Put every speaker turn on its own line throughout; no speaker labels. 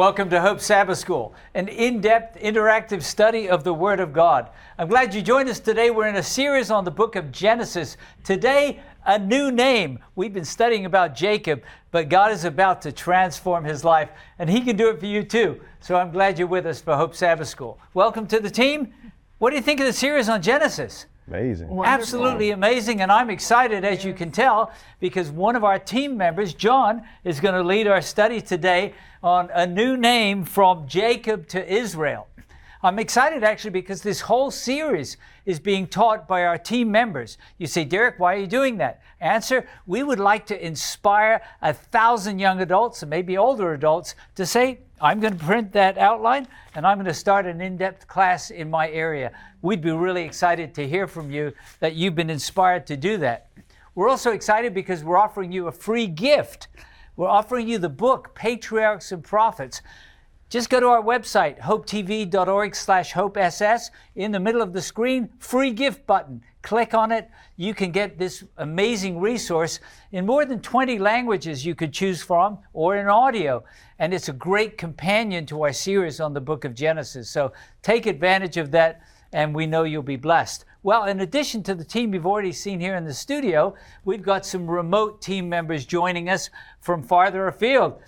Welcome to Hope Sabbath School, an in depth, interactive study of the Word of God. I'm glad you joined us today. We're in a series on the book of Genesis. Today, a new name. We've been studying about Jacob, but God is about to transform his life, and He can do it for you too. So I'm glad you're with us for Hope Sabbath School. Welcome to the team. What do you think of the series on Genesis?
Amazing.
Wonderful.
Absolutely amazing, and I'm excited, as you can tell, because one of our team members, John, is going to lead our study today on a new name from Jacob to Israel. I'm excited actually because this whole series is being taught by our team members. You say, Derek, why are you doing that? Answer We would like to inspire a thousand young adults and maybe older adults to say, I'm going to print that outline and I'm going to start an in depth class in my area. We'd be really excited to hear from you that you've been inspired to do that. We're also excited because we're offering you a free gift. We're offering you the book, Patriarchs and Prophets. Just go to our website, hopetv.org slash hopess. In the middle of the screen, free gift button. Click on it. You can get this amazing resource in more than 20 languages you could choose from or in audio. And it's a great companion to our series on the book of Genesis. So take advantage of that, and we know you'll be blessed. Well, in addition to the team you've already seen here in the studio, we've got some remote team members joining us from farther afield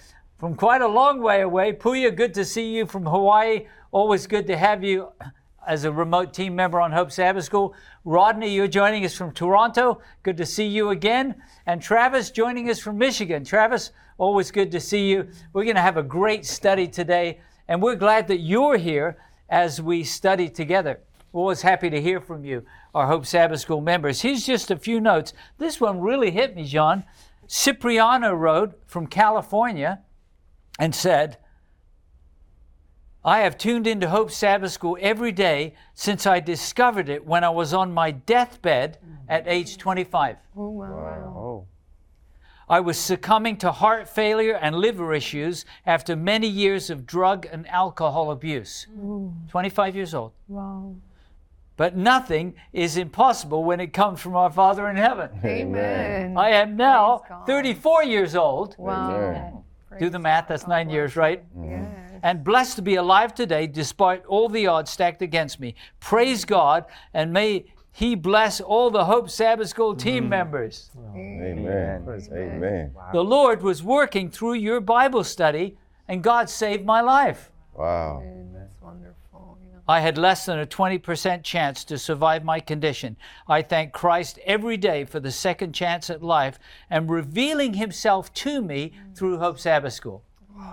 from quite a long way away. Puya, good to see you from Hawaii. Always good to have you as a remote team member on Hope Sabbath School. Rodney, you're joining us from Toronto. Good to see you again. And Travis joining us from Michigan. Travis, always good to see you. We're going to have a great study today, and we're glad that you're here as we study together. We're always happy to hear from you, our Hope Sabbath School members. Here's just a few notes. This one really hit me, John. Cipriano wrote from California and said, I have tuned into Hope Sabbath School every day since I discovered it when I was on my deathbed at age 25.
Oh, wow.
Oh,
I was succumbing to heart failure and liver issues after many years of drug and alcohol abuse. 25 years old.
Wow.
But nothing is impossible when it comes from our Father in heaven.
Amen.
I am now 34 years old.
Wow.
Amen.
Do the math, that's nine years, right?
Yes.
And blessed to be alive today despite all the odds stacked against me. Praise God, and may He bless all the Hope Sabbath School team mm. members.
Amen. Amen.
The Lord was working through your Bible study, and God saved my life.
Wow.
That's wonderful. Yeah.
I had less than a 20% chance to survive my condition. I thank Christ every day for the second chance at life and revealing Himself to me mm. through Hope Sabbath School.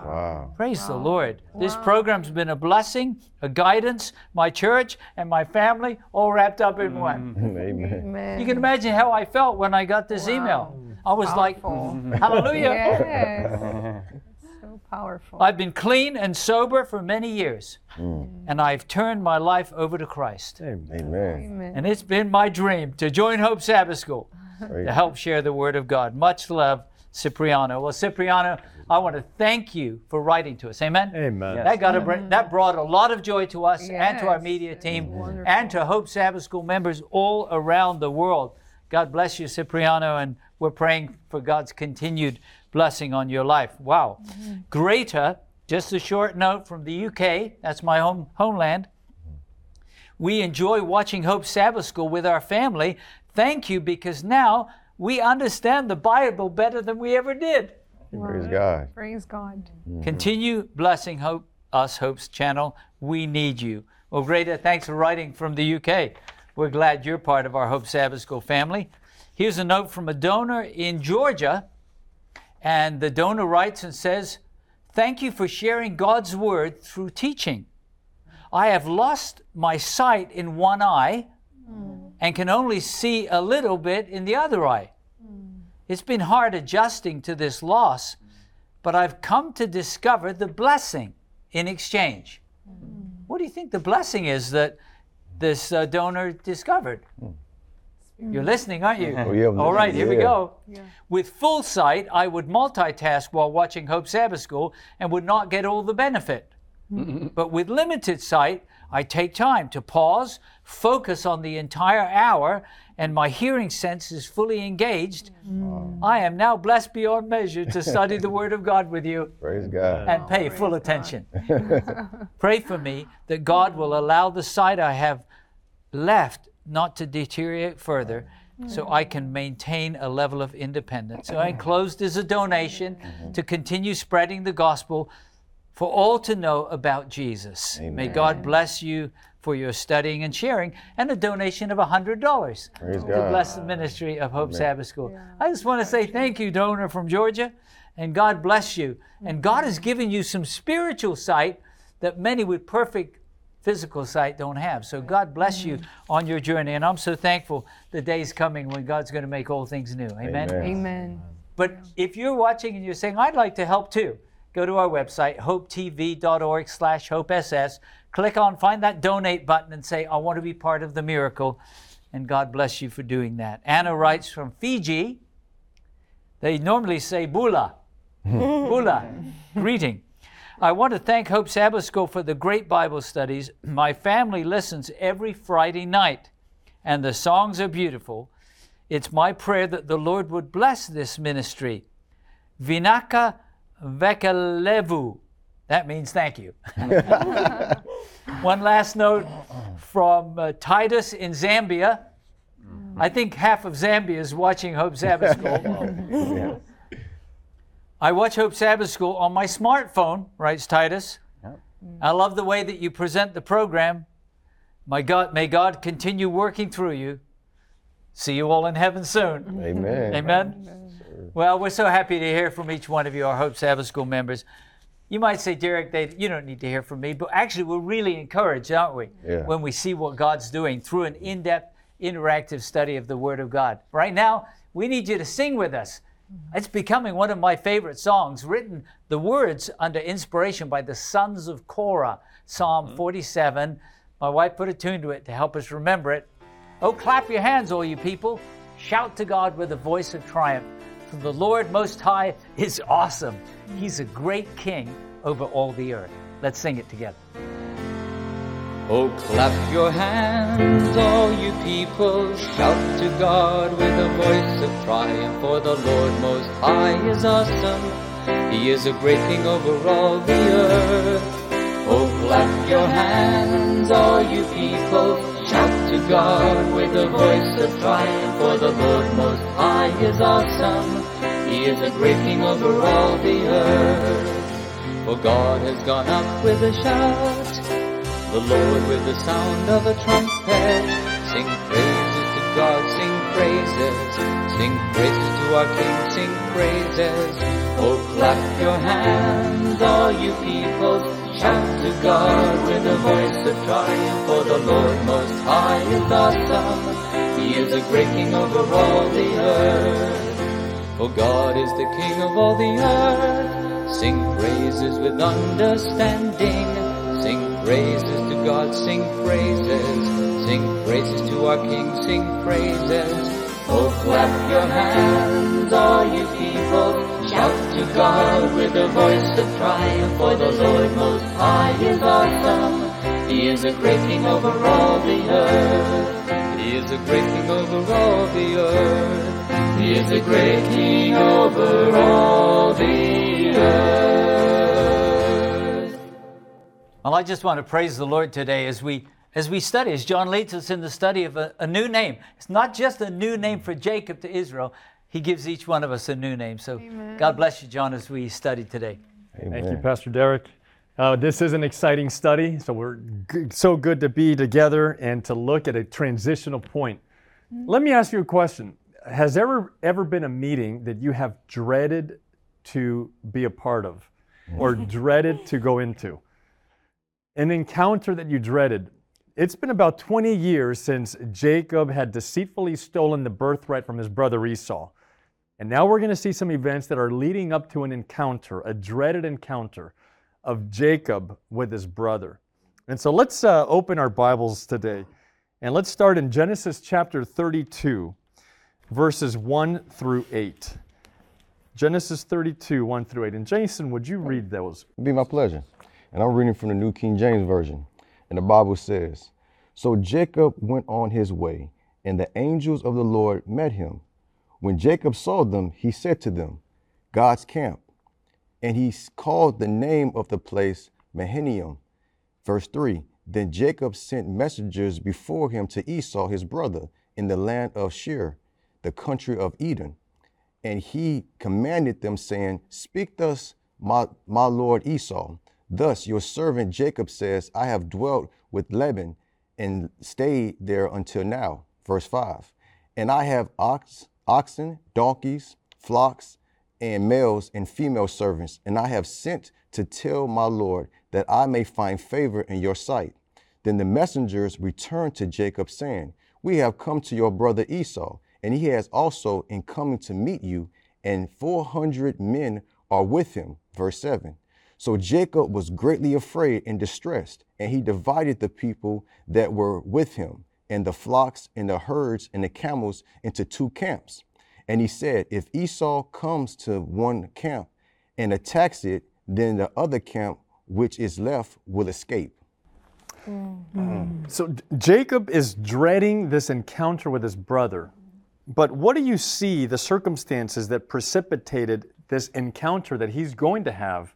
Wow.
Praise the Lord. This program's been a blessing, a guidance, my church and my family all wrapped up in one. Mm-hmm.
Amen.
Amen.
You can imagine how I felt when I got this email. I was
Powerful. Mm-hmm.
like, hallelujah.
Yes. so powerful.
I've been clean and sober for many years, mm. and I've turned my life over to Christ.
Amen.
Amen.
And it's been my dream to join Hope Sabbath School
Praise
to help share the Word of God. Much love, Cipriano. Well, Cipriano, I want to thank you for writing to us. Amen.
Amen.
That got a, br- that brought a lot of joy to us and to our media team
wonderful.
and to Hope Sabbath School members all around the world. God bless you, Cipriano, and we're praying for God's continued blessing on your life. Wow.
Mm-hmm.
Greta, just a short note from the UK, that's my home homeland. We enjoy watching Hope Sabbath School with our family. Thank you because now we understand the Bible better than we ever did.
Praise God.
Praise God. Mm-hmm.
Continue blessing Hope Us Hope's channel. We need you. Well, Greta, thanks for writing from the UK. We're glad you're part of our Hope Sabbath School family. Here's a note from a donor in Georgia, and the donor writes and says, "Thank you for sharing God's word through teaching. I have lost my sight in one eye mm. And can only see a little bit in the other eye. Hmm. It's been hard adjusting to this loss, but I've come to discover the blessing in exchange. Hmm. What do you think the blessing is that this uh, donor discovered? You're listening, aren't you?
Oh, yeah,
All right,
listening,
here we go.
Yeah.
With full sight, I would multitask while watching Hope Sabbath School and would not get all the benefit. Hmm. But with limited sight, I take time to pause, focus on the entire hour, and my hearing sense is fully engaged. Mm. I am now blessed beyond measure to study the Word of God with you
Praise God.
and pay full attention. Pray for me that God will allow the sight I have left not to deteriorate further so I can maintain a level of independence. So I enclosed is a donation mm-hmm. to continue spreading the gospel for all to know about Jesus. May God bless you for your studying and sharing, and a donation of $100
Praise
to
God.
bless the ministry of Hope Sabbath School. I just want to say thank you, donor from Georgia, and God bless you. And God has given you some spiritual sight that many with perfect physical sight don't have. So God bless you on your journey. And I'm so thankful the day's coming when God's going to make all things new. Amen.
Amen.
Amen.
But if you're watching and you're saying, I'd like to help too, go to our website, hopetv.org slash hopess. Click on, find that donate button and say, I want to be part of the miracle. And God bless you for doing that. Anna writes from Fiji. They normally say bula. bula. Greeting. I want to thank Hope Sabbath School for the great Bible studies. My family listens every Friday night, and the songs are beautiful. It's my prayer that the Lord would bless this ministry. Vinaka Vakalevu. That means thank you. One last note from uh, Titus in Zambia. I think half of Zambia is watching Hope Sabbath School. I watch Hope Sabbath School on my smartphone, writes Titus. I love the way that you present the program. My God, may God continue working through you. See you all in heaven soon.
Amen.
Amen. Well, we're so happy to hear from each one of you, our Hope Sabbath School members. You might say, Derek, they, you don't need to hear from me, but actually, we're really encouraged, aren't we?
Yeah.
When we see what God's doing through an in depth, interactive study of the Word of God. Right now, we need you to sing with us. It's becoming one of my favorite songs, written the words under inspiration by the sons of Korah, Psalm mm-hmm. 47. My wife put a tune to it to help us remember it. Oh, clap your hands, all you people. Shout to God with a voice of triumph. The Lord Most High is awesome. He's a great king over all the earth. Let's sing it together. Oh, clap your hands, all you people. Shout to God with a voice of triumph. For the Lord Most High is awesome. He is a great king over all the earth. Oh, clap your hands, all you people. To God with a voice of triumph. For the Lord Most High is awesome. He is a great king over all the earth. For God has gone up with a shout. The Lord with the sound of a trumpet. Sing praises to God, sing praises. Sing praises to our King, sing praises. Oh, clap your hands, all you people. Shout to God with a voice of triumph. For the Lord Most High is awesome. He is a great King over all the earth. For God is the King of all the earth. Sing praises with understanding. Sing praises to God, sing praises. Sing praises to our King, sing praises. Oh, clap your hands, all you people. Shout to God with a voice of triumph. For the Lord Most High is awesome. He is a great King over all the earth. He is a great King over all the earth. He is a great King over all the earth. Well, I just want to praise the Lord today as we as we study, as John leads us in the study of a, a new name. It's not just a new name for Jacob to Israel. He gives each one of us a new name. So God bless you, John, as we study today.
Amen.
Thank you, Pastor Derek. Uh, this is an exciting study, so we're g- so good to be together and to look at a transitional point. Let me ask you a question: Has ever ever been a meeting that you have dreaded to be a part of, or dreaded to go into? An encounter that you dreaded. It's been about 20 years since Jacob had deceitfully stolen the birthright from his brother Esau. And now we're going to see some events that are leading up to an encounter, a dreaded encounter of Jacob with his brother. And so let's uh, open our Bibles today and let's start in Genesis chapter 32, verses 1 through 8. Genesis 32, 1 through 8. And Jason, would you read those?
It'd be my pleasure. And I'm reading from the New King James Version. And the Bible says, So Jacob went on his way, and the angels of the Lord met him, When Jacob saw them, he said to them, God's camp. And he called the name of the place Mahanaim. Verse 3 Then Jacob sent messengers before him to Esau his brother in the land of Seir, the country of Edom. And he commanded them, saying, Speak thus, my, my lord Esau. Thus your servant Jacob says, I have dwelt with Laban and stayed there until now. Verse 5. And I have ox, oxen, donkeys, flocks, and males and female servants, and I have sent to tell my Lord that I may find favor in your sight. Then the messengers returned to Jacob, saying, We have come to your brother Esau, and he has also in coming to meet you, and 400 men are with him. Verse 7. So Jacob was greatly afraid and distressed, and he divided the people that were with him, and the flocks, and the herds, and the camels into two camps. And he said, If Esau comes to one camp and attacks it, then the other camp which is left will escape. Mm. Mm.
So D- Jacob is dreading this encounter with his brother. But what do you see the circumstances that precipitated this encounter that he's going to have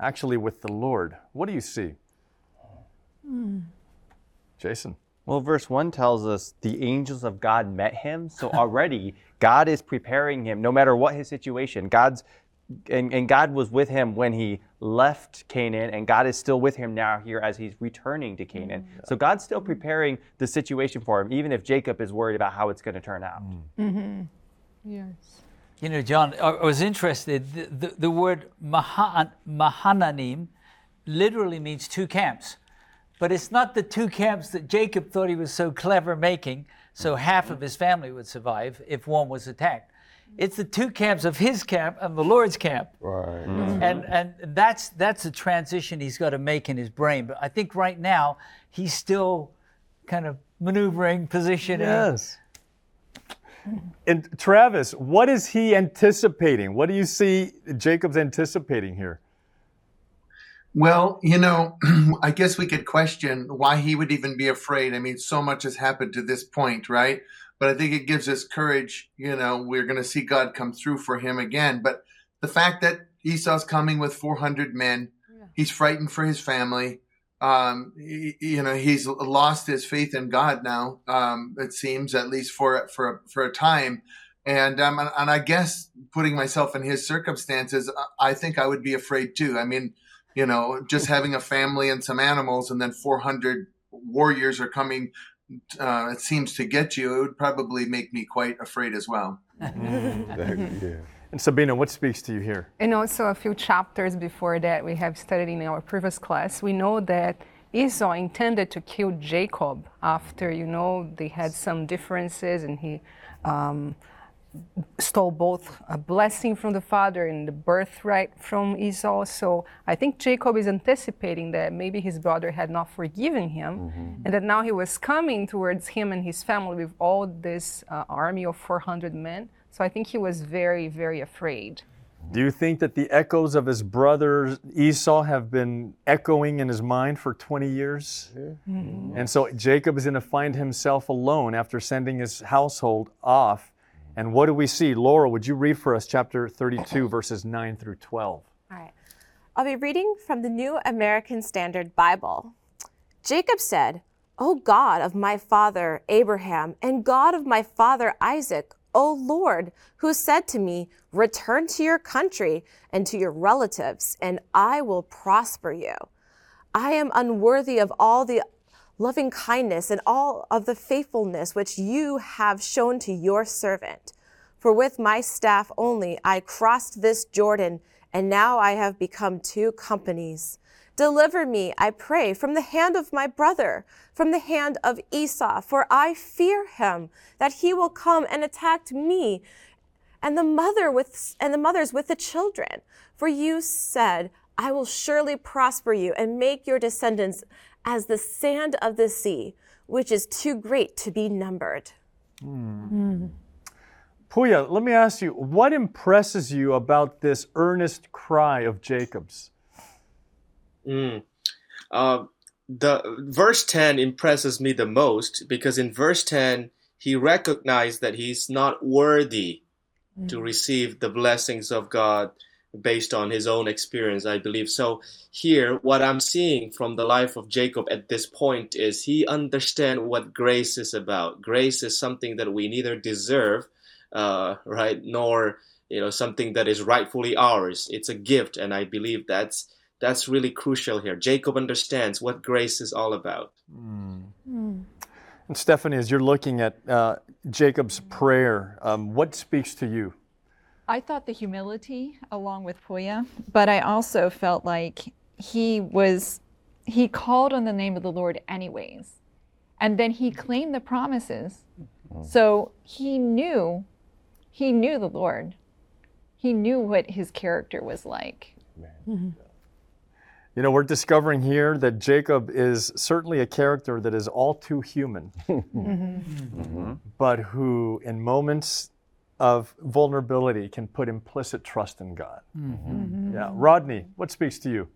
actually with the Lord? What do you see? Mm. Jason.
Well, verse 1 tells us the angels of God met him. So already God is preparing him no matter what his situation. God's and, and God was with him when he left Canaan, and God is still with him now here as he's returning to Canaan. Mm. So God's still preparing the situation for him, even if Jacob is worried about how it's going to turn out. Mm. Mm-hmm.
Yes.
You know, John, I I was interested. The, the, the word Mahan, Mahananim literally means two camps. But it's not the two camps that Jacob thought he was so clever making, so mm. half of his family would survive if one was attacked. It's the two camps of his camp and the Lord's camp.
Right. Mm. Mm.
And, and that's, that's a transition he's got to make in his brain. But I think right now he's still kind of maneuvering, positioning. Yes.
And Travis, what is he anticipating? What do you see Jacob's anticipating here?
Well, you know, I guess we could question why he would even be afraid. I mean, so much has happened to this point, right? But I think it gives us courage. You know, we're going to see God come through for him again. But the fact that Esau's coming with 400 men, he's frightened for his family. Um, he- you know, he's lost his faith in God now. Um, it seems, at least for for for a time. And um, and, and I guess putting myself in his circumstances, I think I would be afraid too. I mean, you know, just having a family and some animals, and then 400 warriors are coming. Uh, it seems to get you. It would probably make me quite afraid as well.
Exactly, yeah.
And Sabina, what speaks to you here?
And also a few chapters before that, we have studied in our previous class, we know that Esau intended to kill Jacob after, you know, they had some differences and he um, stole both a blessing from the father and the birthright from Esau. So I think Jacob is anticipating that maybe his brother had not forgiven him and that now he was coming towards him and his family with all this uh, army of 400 men. So I think he was very, very afraid.
Do you think that the echoes of his brother Esau have been echoing in his mind for 20 years? And so Jacob is going to find himself alone after sending his household off. And what do we see? Laura, would you read for us chapter 32, verses 9 through 12?
All right. I'll be reading from the New American Standard Bible. Jacob said, O God of my father Abraham and God of my father Isaac, O Lord, who said to me, Return to your country and to your relatives, and I will prosper you. I am unworthy of all the loving kindness and all of the faithfulness which you have shown to your servant. For with my staff only I crossed this Jordan, and now I have become two companies. Deliver me, I pray, from the hand of my brother, from the hand of Esau, for I fear him that he will come and attack me and the mother with and the mothers with the children. For you said, I will surely prosper you and make your descendants as the sand of the sea, which is too great to be numbered.
Puya, let me ask you, what impresses you about this earnest cry of Jacob's?
Mm. Uh, the verse 10 impresses me the most because in verse 10 he recognized that he's not worthy to receive the blessings of God based on his own experience, I believe. So here, what I'm seeing from the life of Jacob at this point is he understands what grace is about. Grace is something that we neither deserve, uh, right, nor you know something that is rightfully ours. It's a gift, and I believe that's that's really crucial here. Jacob understands what grace is all about.
And Stephanie, as you're looking at uh, Jacob's prayer, um, what speaks to you?
I thought the humility along with Puya, but I also felt like he was he called on the name of the Lord anyways. And then he claimed the promises. So he knew he knew the Lord. He knew what his character was like. Mm-hmm.
You know, we're discovering here that Jacob is certainly a character that is all too human, mm-hmm. but who, in moments of vulnerability, can put implicit trust in God. Mm-hmm. Mm-hmm. Yeah. Rodney, what speaks to you?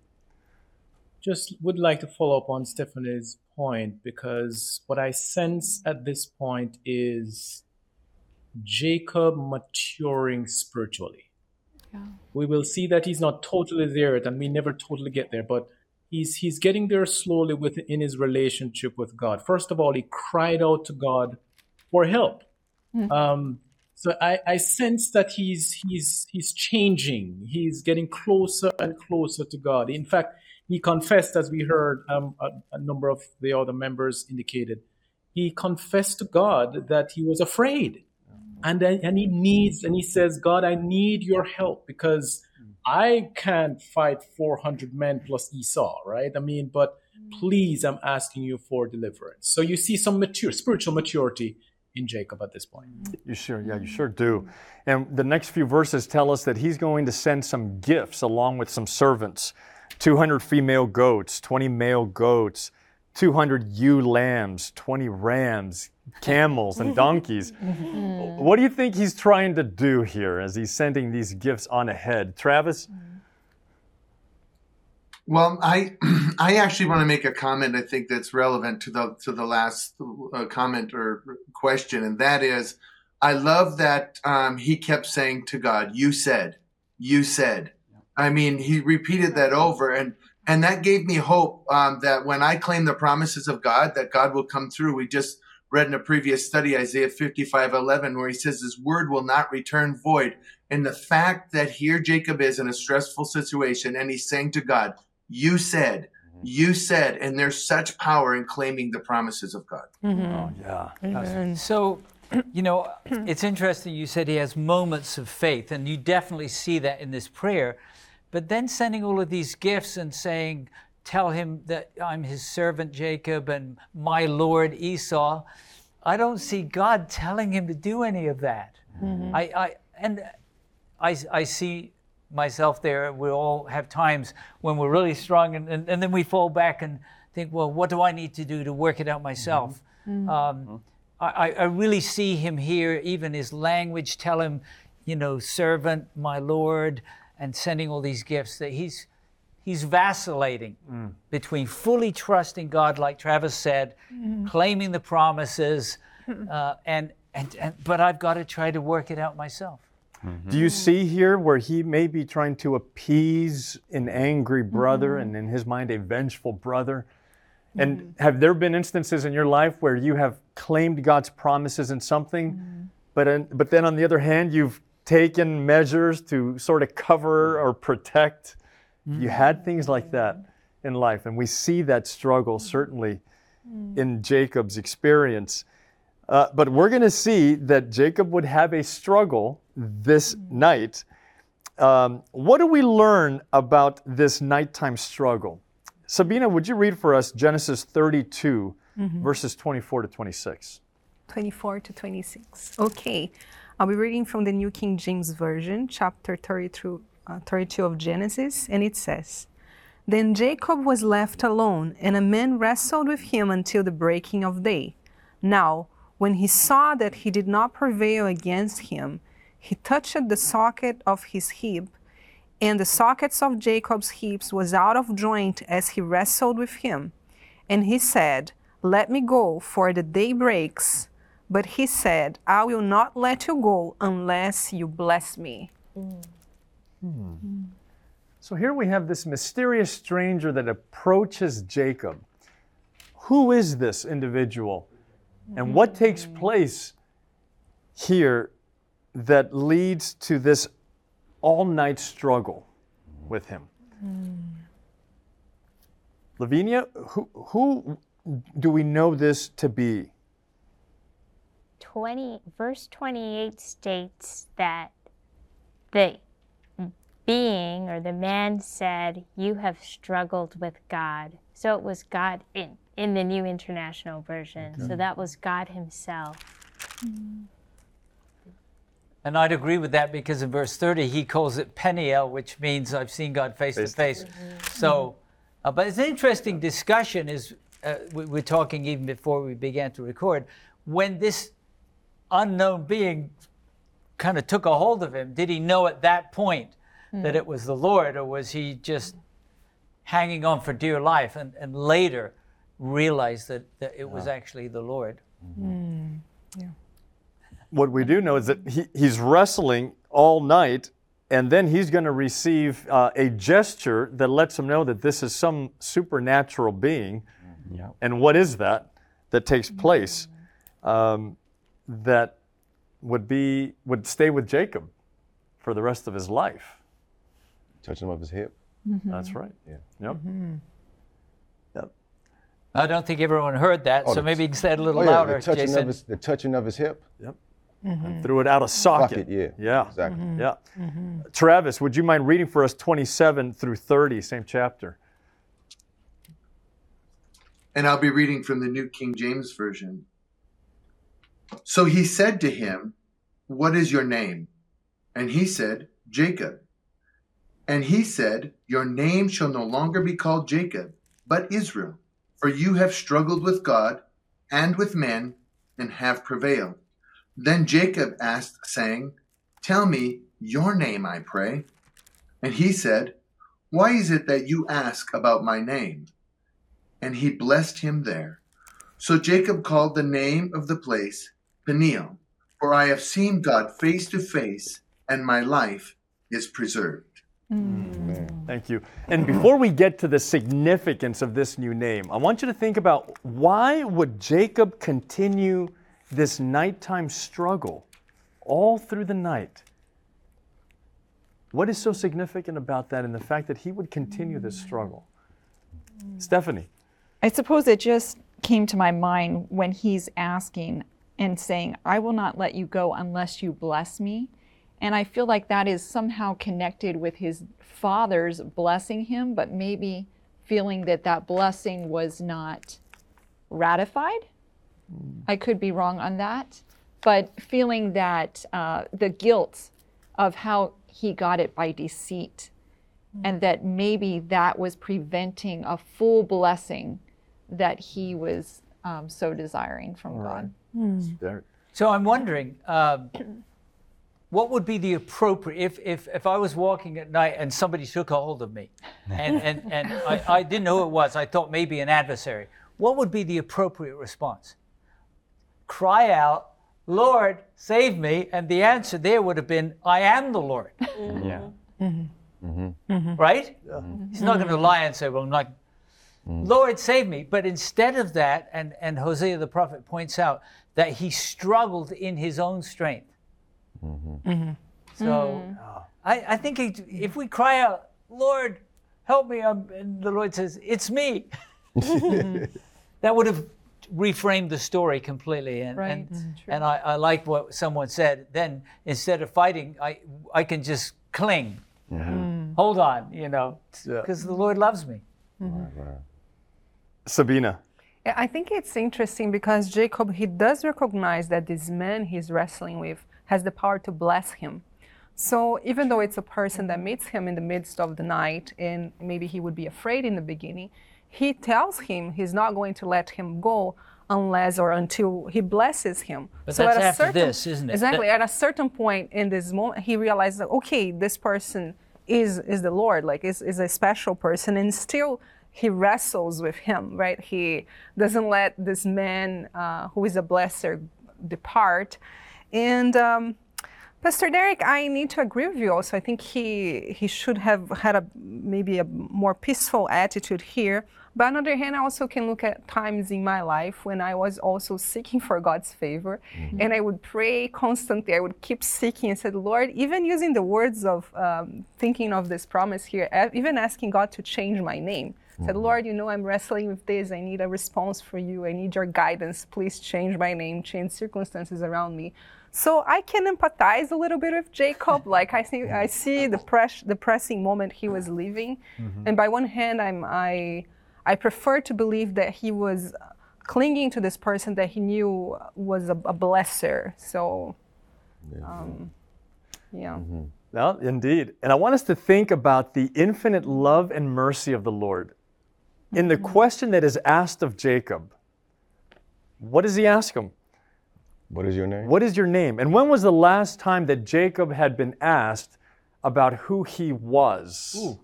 just would like to follow up on Stephanie's point because what I sense at this point is Jacob maturing spiritually. We will see that he's not totally there yet, and we never totally get there, but he's he's getting there slowly within his relationship with God. First of all, he cried out to God for help. Mm. Um, so I, I sense that he's he's he's changing. He's getting closer and closer to God. In fact, he confessed, as we heard um, a, a number of the other members indicated, he confessed to God that he was afraid, and and he needs and he says, God, I need your help because I can't fight 400 men plus Esau, right? I mean, but please, I'm asking you for deliverance. So you see some mature spiritual maturity in Jacob at this point.
You sure? Yeah, you sure do. And the next few verses tell us that he's going to send some gifts along with some servants 200 female goats, 20 male goats, 200 ewe lambs, 20 rams, camels, and donkeys. What do you think he's trying to do here as he's sending these gifts on ahead? Travis? Mm.
Well, I I actually want to make a comment. I think that's relevant to the to the last uh, comment or question, and that is, I love that um, he kept saying to God, "You said, you said." I mean, he repeated that over, and and that gave me hope um, that when I claim the promises of God, that God will come through. We just read in a previous study Isaiah fifty five eleven, where he says, "His word will not return void." And the fact that here Jacob is in a stressful situation, and he's saying to God, "You said." Mm-hmm. You said, and there's such power in claiming the promises of God. Mm-hmm.
Oh, yeah. Amen.
So, you know, it's interesting you said he has moments of faith, and you definitely see that in this prayer. But then sending all of these gifts and saying, Tell him that I'm his servant Jacob and my Lord Esau. I don't see God telling him to do any of that. Mm-hmm. I, I and I, I see myself there. We all have times when we're really strong, and, and, and then we fall back and think, well, what do I need to do to work it out myself? Um, I, I really see him here, even his language tell him, you know, servant, my Lord, and sending all these gifts that he's he's vacillating between fully trusting God, like Travis said, claiming the promises, uh, and, and and but I've got to try to work it out myself. Mm-hmm.
Do you see here where he may be trying to appease an angry brother mm-hmm. and in his mind a vengeful brother? And mm-hmm. have there been instances in your life where you have claimed God's promises in something, but in, but then on the other hand you've taken measures to sort of cover or protect? You had things like that in life, and we see that struggle certainly mm. in Jacob's experience. Uh, but we're going to see that Jacob would have a struggle this night. Um, what do we learn about this nighttime struggle? Sabina, would you read for us Genesis 32, verses 24 to 26?
24 to 26. Okay. I'll be reading from the New King James Version, chapter 32, uh, 32 of Genesis, and it says Then Jacob was left alone, and a man wrestled with him until the breaking of day. Now, when he saw that he did not prevail against him, he touched the socket of his hip, and the sockets of Jacob's hips was out of joint as he wrestled with him. And he said, Let me go, for the day breaks. But he said, I will not let you go unless you bless me. Hmm.
So here we have this mysterious stranger that approaches Jacob. Who is this individual? And what takes hmm. place here that leads to this all night struggle with him? Hmm. Lavinia, who, who do we know this to be?
20 verse 28 states that the being or the man said you have struggled with god. So it was god in in the new international version. So that was god himself hmm.
And I'd agree with that because in verse 30 he calls it Peniel, which means I've seen God face,
Face
to face. So, uh, but it's an interesting discussion. Is uh, we, we're talking even before we began to record when this unknown being kind of took a hold of him. Did he know at that point that it was the Lord, or was he just hanging on for dear life and, and later realized that, that it was actually the Lord?
What we do know is that he, he's wrestling all night, and then he's going to receive uh, a gesture that lets him know that this is some supernatural being.
Yeah.
And what is that that takes place um, that would be would stay with Jacob for the rest of his life?
Touching him of his hip.
That's right.
Yeah.
Yep. Yep.
I don't think everyone heard that,
Oh,
so maybe you can say it a little
Oh, yeah,
louder,
the touching
Jason.
of his the touching of his hip.
Yep. Mm-hmm. Threw it out of socket.
Socket, yeah.
Yeah.
Exactly. Mm-hmm.
Yeah. Mm-hmm. Travis, would you mind reading for us 27 through 30, same chapter?
And I'll be reading from the New King James Version. So he said to him, What is your name? And he said, Jacob. And he said, Your name shall no longer be called Jacob, but Israel, for you have struggled with God and with men and have prevailed. Then Jacob asked, saying, Tell me your name, I pray. And he said, Why is it that you ask about my name? and he blessed him there. So Jacob called the name of the place Peniel, for I have seen God face to face, and my life is preserved. Mm. Mm.
Thank you. And before we get to the significance of this new name, I want you to think about why would Jacob continue this nighttime struggle all through the night? What is so significant about that and the fact that he would continue this struggle? Stephanie.
I suppose it just came to my mind when he's asking and saying, I will not let you go unless you bless me. And I feel like that is somehow connected with his father's blessing him, but maybe feeling that that blessing was not ratified. I could be wrong on that, but feeling that uh, the guilt of how he got it by deceit and that maybe that was preventing a full blessing that he was um, so desiring from God.
There-
So I'm wondering, um, what would be the appropriate if, if if I was walking at night and somebody took a hold of me, and and, and I, I didn't know who it was. I thought maybe an adversary. What would be the appropriate response? Cry out, Lord, save me, and the answer there would have been, I am the Lord.
Yeah. Mm-hmm. mm-hmm. mm-hmm.
right? Mm-hmm. He's not going to lie and say, Well, I'm not. Mm. Lord, save me. But instead of that, and, and Hosea the prophet points out that he struggled in his own strength. So I, I think he, if we cry out, Lord, help me, um, and the Lord says, It's me, that would have reframed the story completely. And,
Right.
and, mm-hmm. and I, I like what someone said. Then instead of fighting, I, I can just cling mm. hold on, you know,
Yeah.
because the Lord loves me.
Mm-hmm.
Sabina. I think it's interesting because Jacob he does recognize that this man he's wrestling with has the power to bless him. So even though it's a person that meets him in the midst of the night and maybe he would be afraid in the beginning, he tells him he's not going to let him go unless or until he blesses him.
But
so
that's
at a
after
certain,
this, isn't it?
Exactly.
That-
At a certain point in this moment, he realizes okay, this person is is the Lord, like is is a special person, and still he wrestles with him, right? He doesn't let this man uh, who is a blesser depart. And um, Pastor Derek, I need to agree with you also. I think he he should have had a maybe a more peaceful attitude here. But on the other hand, I also can look at times in my life when I was also seeking for God's favor, mm-hmm. and I would pray constantly. I would keep seeking and said, Lord, even using the words of um, thinking of this promise here, even asking God to change my name. Mm-hmm. Said, Lord, you know I'm wrestling with this. I need a response for you. I need your guidance. Please change my name, change circumstances around me. So I can empathize a little bit with Jacob. Like I see, I see the press, the pressing moment he was living, mm-hmm. and by one hand, I'm I I prefer to believe that he was clinging to this person that he knew was a, a blesser. So, um, yeah. Mm-hmm.
Well, indeed. And I want us to think about the infinite love and mercy of the Lord. In the mm-hmm. question that is asked of Jacob, what does he ask him?
What is your name?
What is your name? And when was the last time that Jacob had been asked about who he was? Ooh.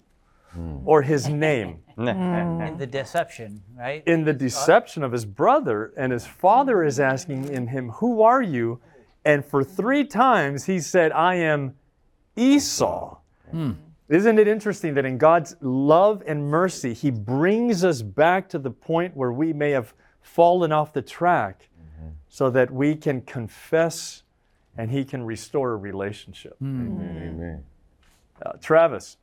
Hmm. or his name.
In the deception, right?
In the deception of his brother, and his father is asking in him, Who are you? And for three times he said, I am Esau. Hmm. Isn't it interesting that in God's love and mercy, He brings us back to the point where we may have fallen off the track. So that we can confess and He can restore a relationship?
Mm. Amen. Amen.
Uh, Travis.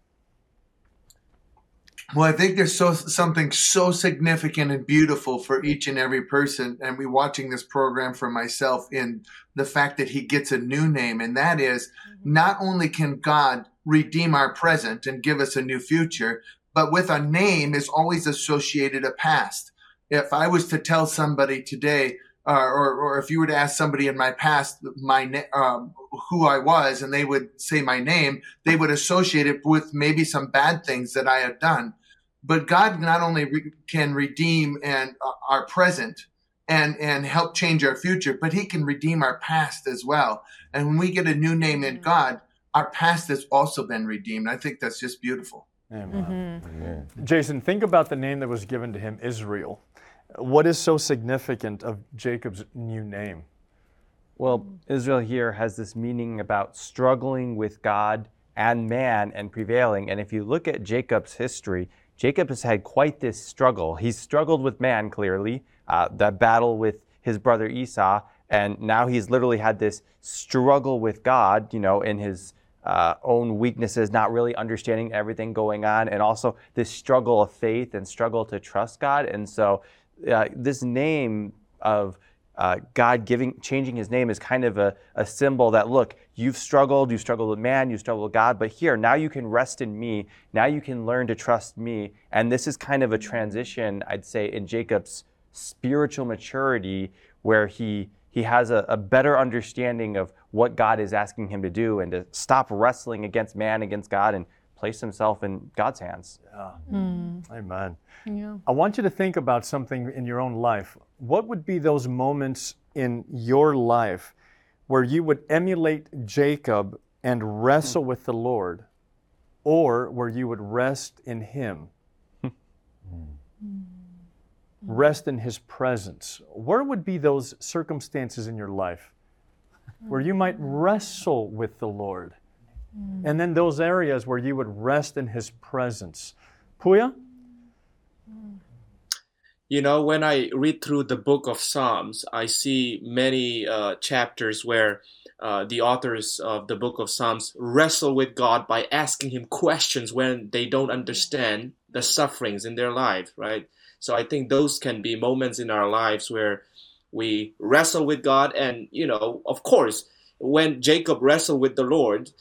Well, I think there's so something so significant and beautiful for each and every person, and we watching this program for myself in the fact that he gets a new name, and that is mm-hmm. not only can God redeem our present and give us a new future, but with a name is always associated a past. If I was to tell somebody today, uh, or, or if you were to ask somebody in my past my um, who I was, and they would say my name, they would associate it with maybe some bad things that I had done. But God not only re- can redeem and uh, our present and and help change our future, but He can redeem our past as well. And when we get a new name in God, our past has also been redeemed. I think that's just beautiful.
Amen. Mm-hmm. Jason, think about the name that was given to him, Israel. What is so significant of Jacob's new name?
Well, Israel here has this meaning about struggling with God and man and prevailing. And if you look at Jacob's history, Jacob has had quite this struggle. He's struggled with man, clearly, uh, that battle with his brother Esau, and now he's literally had this struggle with God, you know, in his uh, own weaknesses, not really understanding everything going on, and also this struggle of faith and struggle to trust God. And so, uh, this name of uh, God giving, changing his name is kind of a, a symbol that, look, you've struggled, you've struggled with man, you've struggled with God, but here, now you can rest in me. Now you can learn to trust me. And this is kind of a transition, I'd say, in Jacob's spiritual maturity where he, he has a, a better understanding of what God is asking him to do and to stop wrestling against man, against God, and place himself in God's hands.
Yeah. Mm. Amen. Yeah. I want you to think about something in your own life. What would be those moments in your life where you would emulate Jacob and wrestle with the Lord, or where you would rest in Him? rest in His presence. Where would be those circumstances in your life where you might wrestle with the Lord? And then those areas where you would rest in His presence. Puya?
You know, when I read through the book of Psalms, I see many uh, chapters where uh, the authors of the book of Psalms wrestle with God by asking Him questions when they don't understand the sufferings in their life, right? So I think those can be moments in our lives where we wrestle with God. And, you know, of course, when Jacob wrestled with the Lord,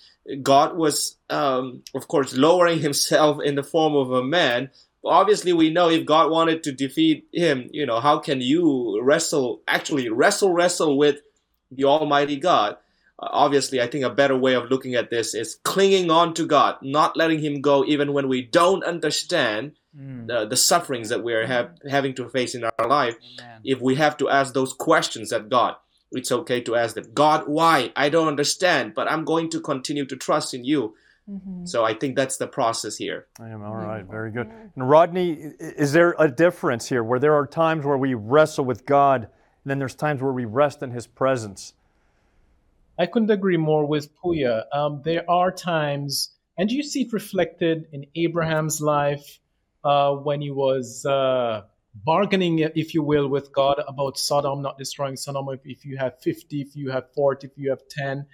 God was, um, of course, lowering himself in the form of a man. Obviously, we know if God wanted to defeat him, you know, how can you wrestle, actually wrestle, wrestle with the Almighty God? Uh, obviously, I think a better way of looking at this is clinging on to God, not letting Him go even when we don't understand mm. the, the, sufferings that we're have, having to face in our life. Amen. If we have to ask those questions at God, it's okay to ask them, God, why? I don't understand, but I'm going to continue to trust in you. Mm-hmm. So I think that's the process here.
I am all right, very good. And Rodney, is there a difference here where there are times where we wrestle with God And then there's times where we rest in His presence.
I couldn't agree more with Puya. Um, there are times, and you see it reflected in Abraham's life uh, when he was uh, bargaining, if you will, with God about Sodom not destroying Sodom. If, if you have 50, if you have 40, if you have 10.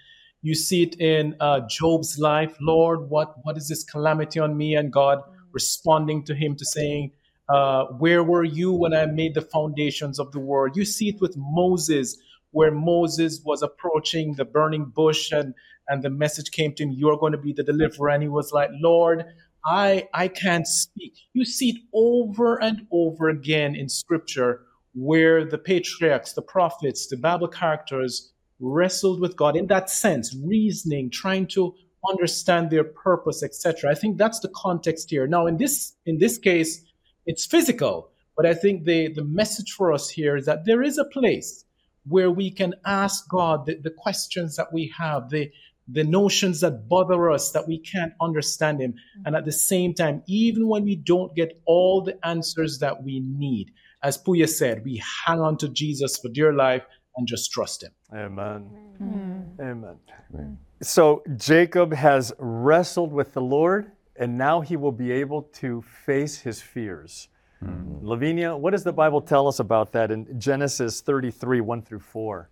You see it in uh, Job's life. Lord, what, what is this calamity on me? And God responding to him to saying, uh, Where were you when I made the foundations of the world? You see it with Moses where Moses was approaching the burning bush and, and the message came to him, You're going to be the deliverer. And he was like, Lord, I, I can't speak. You see it over and over again in scripture where the patriarchs, the prophets, the Bible characters wrestled with God in that sense, reasoning, trying to understand their purpose, etc. I think that's the context here. Now, in this in this case, it's physical, but I think the the message for us here is that there is a place where we can ask God the, the questions that we have, the, the notions that bother us that we can't understand Him. Mm. And at the same time, even when we don't get all the answers that we need, as Puya said, we hang on to Jesus for dear life and just trust Him.
Amen. Mm-hmm. Amen. Amen. So Jacob has wrestled with the Lord, and now he will be able to face his fears. Mm-hmm. Lavinia, what does the Bible tell us about that in Genesis 33, 1 through 4?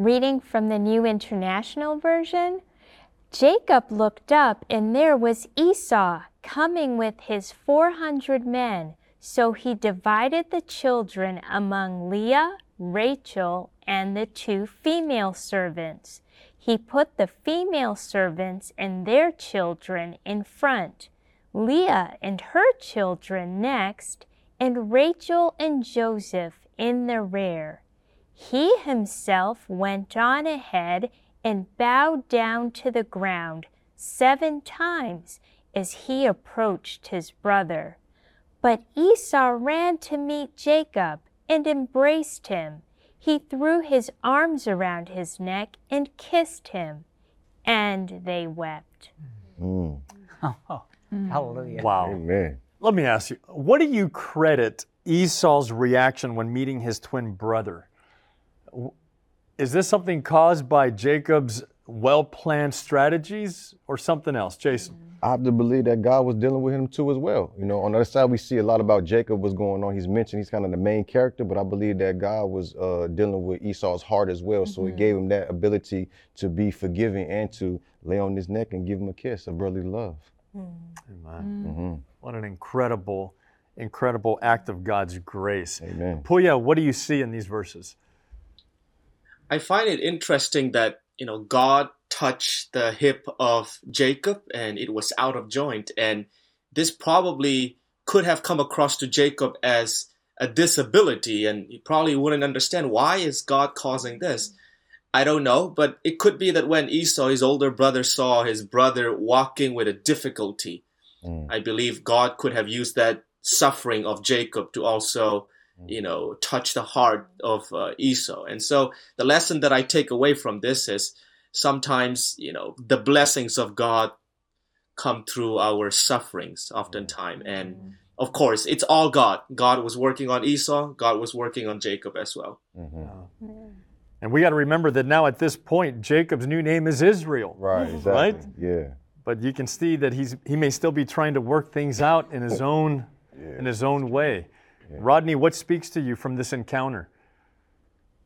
Reading from the New International Version, Jacob looked up, and there was Esau coming with his 400 men. So he divided the children among Leah, Rachel, and the two female servants. He put the female servants and their children in front, Leah and her children next, and Rachel and Joseph in the rear. He himself went on ahead and bowed down to the ground seven times as he approached his brother. But Esau ran to meet Jacob and embraced him. He threw his arms around his neck and kissed him, and they wept.
Mm.
Oh, hallelujah.
Wow.
Amen.
Let me ask you, what do you credit Esau's reaction when meeting his twin brother? W- Is this something caused by Jacob's well planned strategies or something else? Jason.
I have to believe that God was dealing with him too as well. You know, on the other side, we see a lot about Jacob, what's going on. He's mentioned he's kind of the main character, but I believe that God was uh, dealing with Esau's heart as well. So he gave him that ability to be forgiving and to lay on his neck and give him a kiss, a brotherly love.
Amen.
hmm
What an incredible, incredible act of God's grace.
Amen.
Puya, what do you see in these verses?
I find it interesting that you know God touched the hip of Jacob and it was out of joint and this probably could have come across to Jacob as a disability and he probably wouldn't understand why is God causing this. I don't know, but it could be that when Esau, his older brother, saw his brother walking with a difficulty,
Mm.
I believe God could have used that suffering of Jacob to also, you know, touch the heart of uh, Esau. And so the lesson that I take away from this is sometimes, you know, the blessings of God come through our sufferings oftentimes. And of course, it's all God. God was working on Esau, God was working on Jacob as well.
hmm
And we got to remember that now at this point, Jacob's new name is Israel.
Right, exactly.
Right?
Yeah.
But you can see that he's he may still be trying to work things out in his own in his own way. Rodney, what speaks to you from this encounter?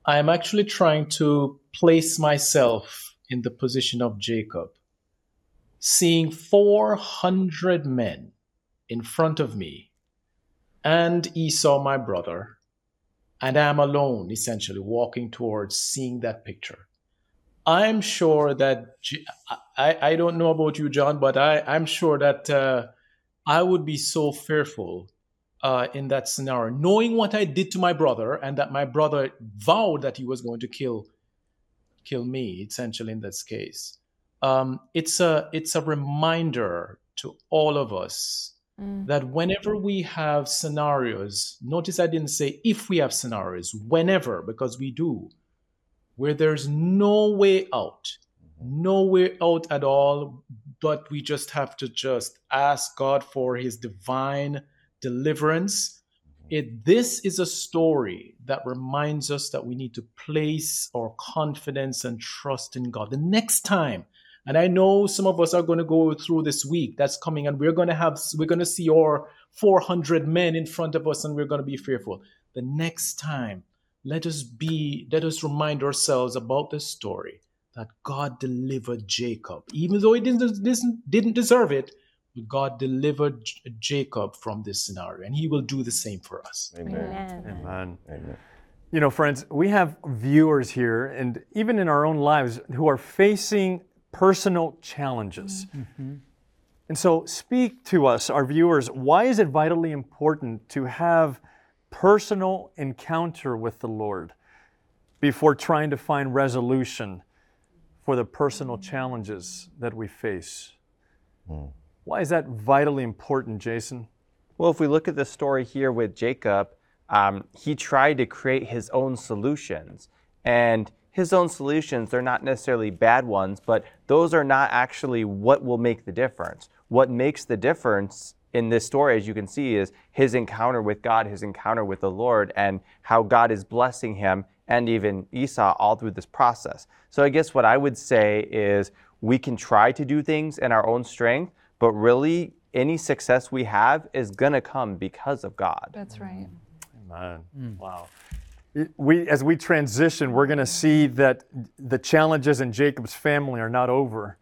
I am actually trying to place myself in the position of Jacob, seeing 400 men in front of me and Esau, my brother, and I'm alone, essentially, walking towards seeing that picture. I'm sure that, I, I don't know about you, John, but I, I'm sure that uh, I would be so fearful uh, in that scenario, knowing what I did to my brother and that my brother vowed that he was going to kill kill me, essentially in this case. Um, it's a it's a reminder to all of us that whenever we have scenarios, notice I didn't say if we have scenarios, whenever, because we do, where there's no way out, no way out at all, but we just have to just ask God for his divine deliverance mm-hmm. it, this is a story that reminds us that we need to place our confidence and trust in God. The next time, and I know some of us are going to go through this week that's coming, and we're going to have we're going to see our 400 men in front of us, and we're going to be fearful. The next time, let us be, let us remind ourselves about this story that God delivered Jacob, even though he didn't, didn't deserve it. God delivered Jacob from this scenario, and He will do the same for us.
Amen.
Amen.
Amen.
Amen.
You know, friends, we have viewers here, and even in our own lives, who are facing personal challenges. Mm-hmm. Mm-hmm. And so, speak to us, our viewers. Why is it vitally important to have personal encounter with the Lord before trying to find resolution for the personal mm. challenges that we face? Mm. Why is that vitally important, Jason?
Well, if we look at the story here with Jacob, um, he tried to create his own solutions. And his own solutions, they're not necessarily bad ones, but those are not actually what will make the difference. What makes the difference in this story, as you can see, is his encounter with God, his encounter with the Lord, and how God is blessing him and even Esau all through this process. So I guess what I would say is we can try to do things in our own strength, but really any success we have is going to come because of God.
That's right.
Amen. Wow. We, as we transition, we're going to see that the challenges in Jacob's family are not over.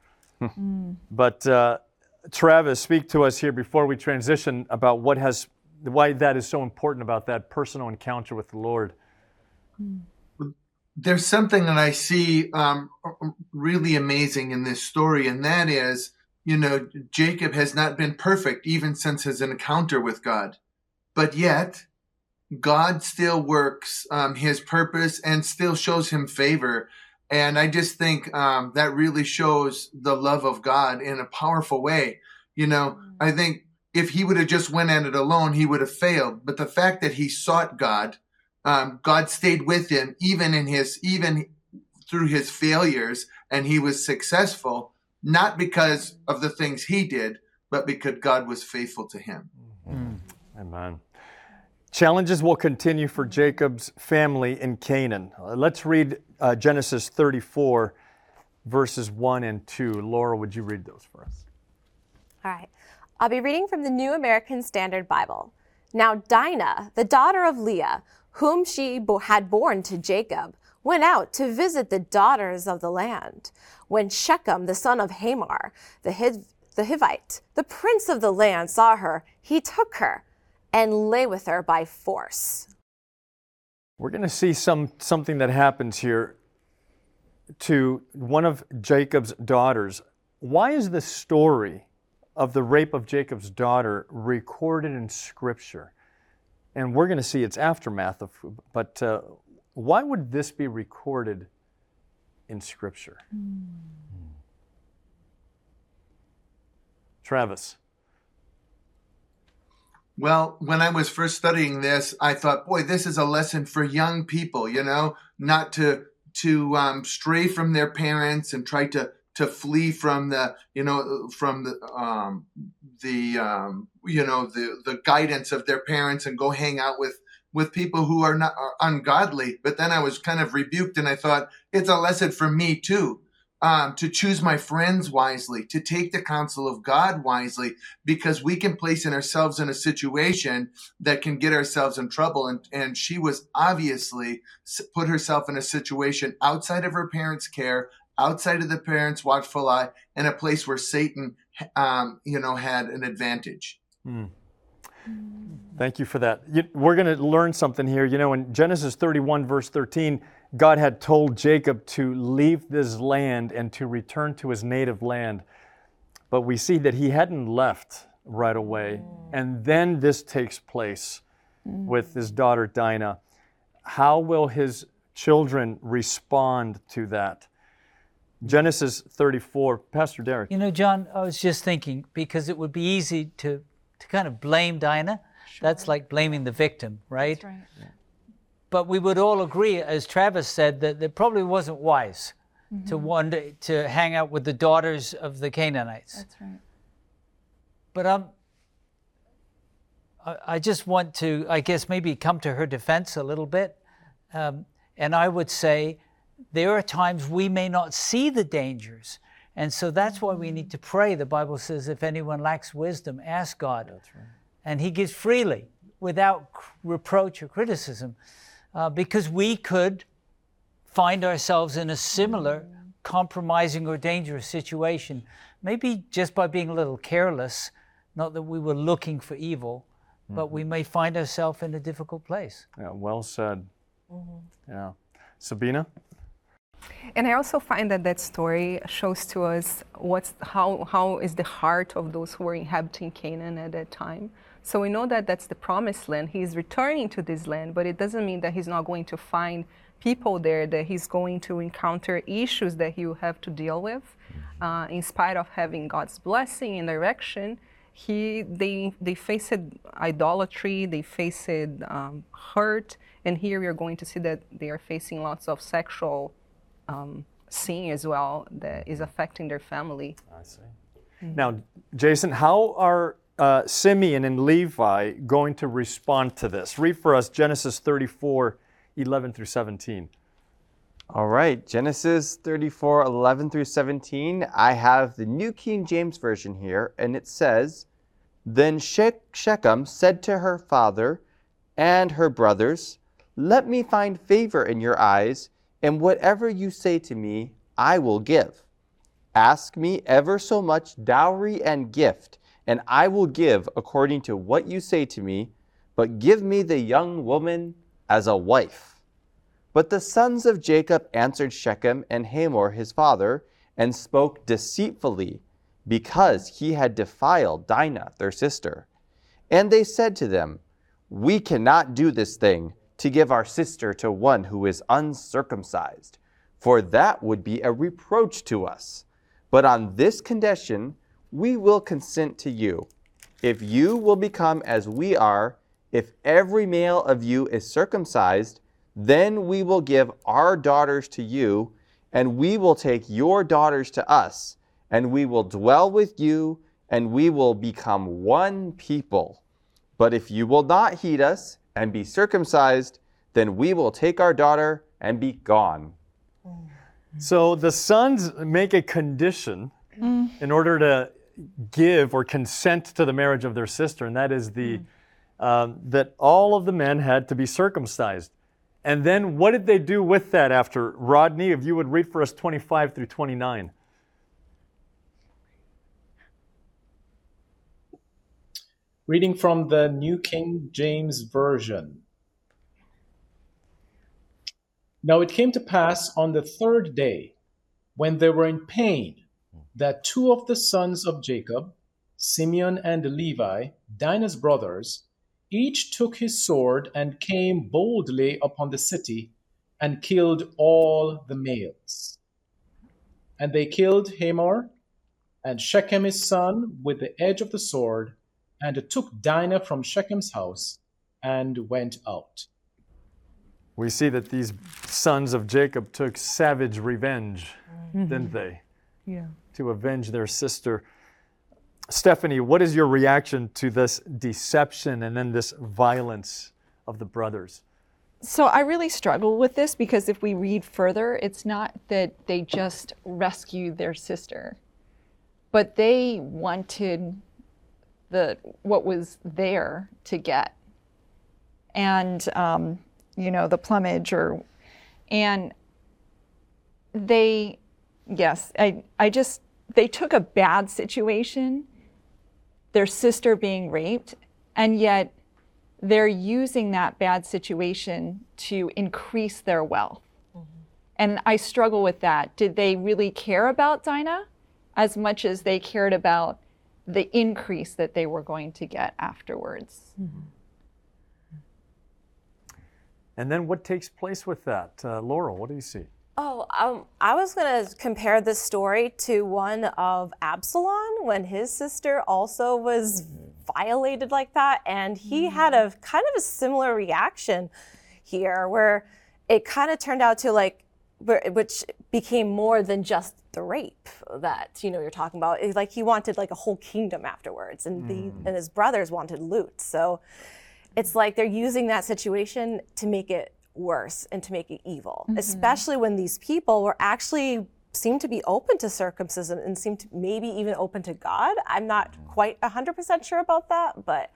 But uh, Travis, speak to us here before we transition about what has, why that is so important about that personal encounter with the Lord.
there's something that I see um, really amazing in this story, and that is, you know, Jacob has not been perfect even since his encounter with God, but yet God still works um, his purpose and still shows him favor. And I just think um, that really shows the love of God in a powerful way. You know, I think if he would have just went at it alone, he would have failed. But the fact that he sought God, um, God stayed with him even in his even through his failures, and he was successful not because of the things he did, but because God was faithful to him.
Amen. Challenges will continue for Jacob's family in Canaan. Let's read uh, Genesis 34, verses 1 and 2. Laura, would you read those for us?
All right. I'll be reading from the New American Standard Bible. Now, Dinah, the daughter of Leah, whom she bo- had borne to Jacob, went out to visit the daughters of the land. When Shechem, the son of Hamor, the, Hiv- the Hivite, the prince of the land, saw her, he took her and lay with her by force.
We're going to see some something that happens here to one of Jacob's daughters. Why is the story of the rape of Jacob's daughter recorded in Scripture? And we're going to see its aftermath of. But uh, why would this be recorded in Scripture? Travis.
Well, when I was first studying this, I thought, boy, this is a lesson for young people, you know, not to to um, stray from their parents and try to to flee from the, you know, from the um, the um, you know the the guidance of their parents and go hang out with with people who are not are ungodly. But then I was kind of rebuked, and I thought it's a lesson for me too. Um, to choose my friends wisely, to take the counsel of God wisely, because we can place in ourselves in a situation that can get ourselves in trouble. And, and she was obviously put herself in a situation outside of her parents' care, outside of the parents' watchful eye, in a place where Satan, um, you know, had an advantage. Mm.
Thank you for that. You- We're going to learn something here. You know, in Genesis 31, verse 13, God had told Jacob to leave this land and to return to his native land. But we see that he hadn't left right away. Mm. And then this takes place mm. with his daughter Dinah. How will his children respond to that? Genesis 34, Pastor Derek.
You know, John, I was just thinking because it would be easy to, to kind of blame Dinah. That's like blaming the victim, right?
That's right.
But we would all agree, as Travis said, that it probably wasn't wise to wander, to hang out with the daughters of the Canaanites.
That's right.
But I'm I just want to, I guess, maybe come to her defense a little bit. Um, and I would say there are times we may not see the dangers. And so that's why we need to pray. The Bible says, if anyone lacks wisdom, ask God. That's right. And He gives freely without reproach or criticism uh, because we could find ourselves in a similar compromising or dangerous situation, maybe just by being a little careless, not that we were looking for evil, mm-hmm. but we may find ourselves in a difficult place.
Yeah, well said. Mm-hmm. Yeah. Sabina?
And I also find that that story shows to us what's how how is the heart of those who were inhabiting Canaan at that time. So we know that that's the promised land. He's returning to this land, but it doesn't mean that he's not going to find people there, that he's going to encounter issues that he will have to deal with. Mm-hmm. Uh, in spite of having God's blessing and direction, he they they faced idolatry, they faced um, hurt, and here we are going to see that they are facing lots of sexual um, sin as well that is affecting their family.
I see. Mm-hmm. Now, Jason, how are uh, Simeon and Levi going to respond to this? Read for us Genesis 34, 11 through 17.
All right, Genesis 34, 11 through 17. I have the New King James Version here, and it says, Then Shechem said to her father and her brothers, Let me find favor in your eyes, and whatever you say to me, I will give. Ask me ever so much dowry and gift and I will give according to what you say to me, but give me the young woman as a wife. But the sons of Jacob answered Shechem and Hamor his father, and spoke deceitfully, because he had defiled Dinah their sister. And they said to them, We cannot do this thing to give our sister to one who is uncircumcised, for that would be a reproach to us. But on this condition, we will consent to you. If you will become as we are, if every male of you is circumcised, then we will give our daughters to you, and we will take your daughters to us, and we will dwell with you, and we will become one people. But if you will not heed us and be circumcised, then we will take our daughter and be gone.
So the sons make a condition mm. in order to give or consent to the marriage of their sister, and that is the mm. um, that all of the men had to be circumcised. And then what did they do with that after? Rodney, if you would read for us 25 through 29.
Reading from the New King James Version. Now it came to pass on the third day, when they were in pain, that two of the sons of Jacob, Simeon and Levi, Dinah's brothers, each took his sword and came boldly upon the city and killed all the males. And they killed Hamor and Shechem his son with the edge of the sword, and took Dinah from Shechem's house and went out.
We see that these sons of Jacob took savage revenge, mm-hmm. didn't they?
Yeah
to avenge their sister. Stephanie, what is your reaction to this deception and then this violence of the brothers?
So I really struggle with this because if we read further, it's not that they just rescued their sister, but they wanted the what was there to get, and um, you know the plumage or, and they yes, I, I just, they took a bad situation, their sister being raped, and yet they're using that bad situation to increase their wealth. Mm-hmm. And I struggle with that. Did they really care about Dinah as much as they cared about the increase that they were going to get afterwards? Mm-hmm.
And then what takes place with that? Uh, Laurel, what do you see?
Oh, um, I was going to compare this story to one of Absalom when his sister also was violated like that. And he mm-hmm. had a kind of a similar reaction here where it kind of turned out to like wh- which became more than just the rape that you know you're talking about. It's like he wanted like a whole kingdom afterwards, and the mm. and his brothers wanted loot. So it's like they're using that situation to make it worse and to make it evil, mm-hmm. especially when these people were actually seemed to be open to circumcision and seemed to maybe even open to God. I'm not mm. quite 100% sure about that, but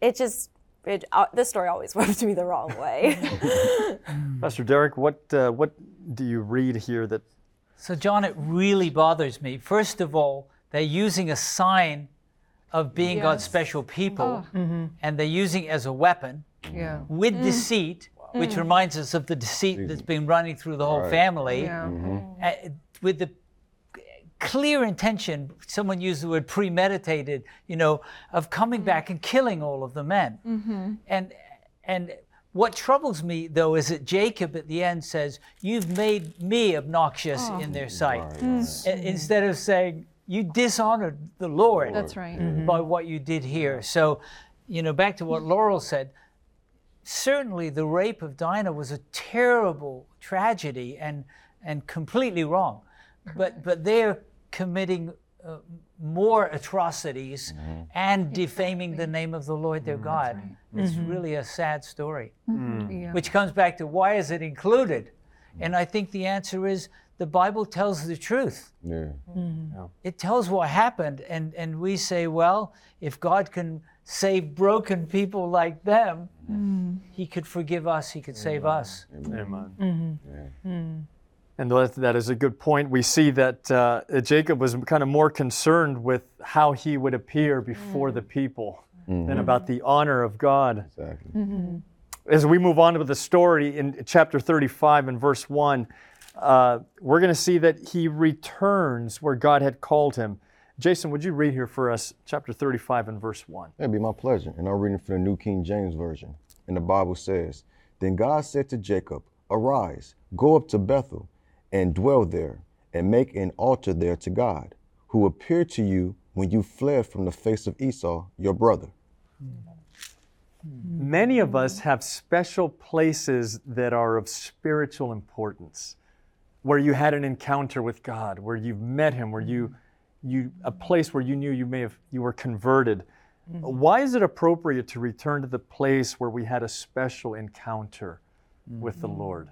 it just it, uh, this story always rubbed me the wrong way.
Pastor Derek, what uh, what do you read here that
So, John, it really bothers me. First of all, they're using a sign of being God's special people,
Mm-hmm.
and they're using it as a weapon
Yeah.
with deceit, which reminds us of the deceit that's been running through the whole
Right.
family,
Yeah.
uh, with the clear intention. Someone used the word premeditated, you know, of coming mm-hmm. back and killing all of the men. Mm-hmm. And and what troubles me though is that Jacob at the end says, "You've made me obnoxious oh. in their sight," I- mm. instead of saying, "You dishonored the Lord."
That's right. Mm-hmm.
by what you did here. So, you know, back to what Laurel said, certainly the rape of Dinah was a terrible tragedy and and completely wrong. But but they're committing uh, more atrocities mm-hmm. and defaming the name of the Lord their mm, God. It's mm-hmm. really a sad story.
Yeah.
Which comes back to why is it included? And I think the answer is the Bible tells the truth.
Yeah.
it tells what happened and and we say well if god can save broken people like them he could forgive us he could save us.
Amen. And that, that is a good point. We see that uh, Jacob was kind of more concerned with how he would appear before the people than about the honor of God.
Exactly.
As we move on to the story in chapter 35 and verse 1, uh, we're going to see that he returns where God had called him. Jason, would you read here for us chapter 35 and verse 1?
That'd be my pleasure. And I'm reading from the New King James Version. And the Bible says, Then God said to Jacob, Arise, go up to Bethel, and dwell there, and make an altar there to God, who appeared to you when you fled from the face of Esau, your brother. Hmm.
Many of us have special places that are of spiritual importance, where you had an encounter with God, where you've met Him, where you, you a place where you knew you may have you were converted. Hmm. Why is it appropriate to return to the place where we had a special encounter hmm. with the Lord?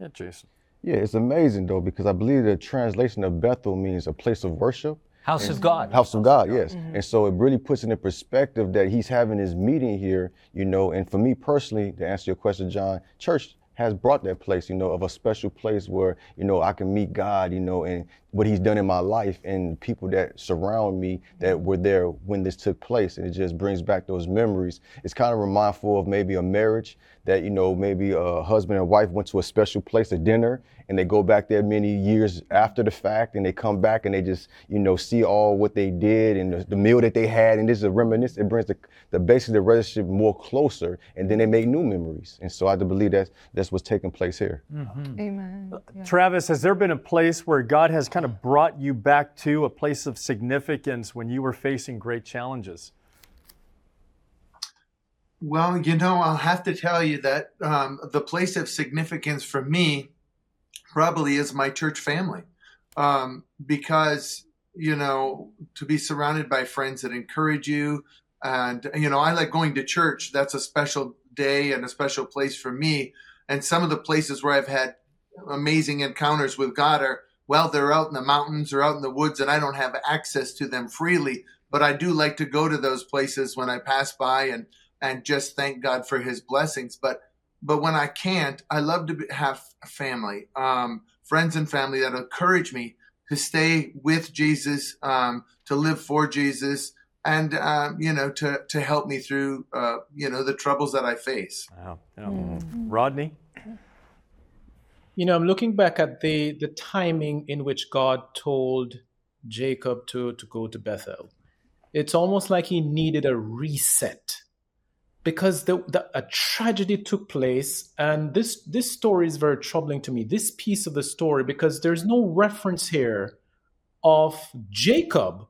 Yeah, Jason.
Yeah, it's amazing though, because I believe the translation of Bethel means a place of worship.
house of god
House of God, yes. Mm-hmm. And so it really puts into perspective that he's having his meeting here, you know. And for me personally, to answer your question, John, church has brought that place, you know, of a special place where, you know, I can meet God, you know, and what he's done in my life and people that surround me that were there when this took place. And it just brings back those memories. It's kind of remindful of maybe a marriage that, you know, maybe a husband and wife went to a special place, a dinner, and they go back there many years after the fact and they come back and they just, you know, see all what they did and the, the meal that they had. And this is a reminiscence. It brings the, the basically the relationship more closer and then they make new memories. And so I do believe that's, that's what's taking place here.
Amen. Yeah.
Travis, has there been a place where God has kind of brought you back to a place of significance when you were facing great challenges?
Well, you know, I'll have to tell you that um, the place of significance for me probably is my church family. Um, because, you know, to be surrounded by friends that encourage you. And, you know, I like going to church. That's a special day and a special place for me. And some of the places where I've had amazing encounters with God are, well, they're out in the mountains or out in the woods, and I don't have access to them freely. But I do like to go to those places when I pass by and and just thank God for His blessings. But but when I can't, I love to have family, um, friends and family that encourage me to stay with Jesus, um, to live for Jesus, and um, you know to to help me through uh, you know the troubles that I face.
Wow. yeah. Rodney?
You know, I'm looking back at the the timing in which God told Jacob to to go to Bethel. It's almost like he needed a reset because the, the a tragedy took place, and this this story is very troubling to me. This piece of the story because there's no reference here of Jacob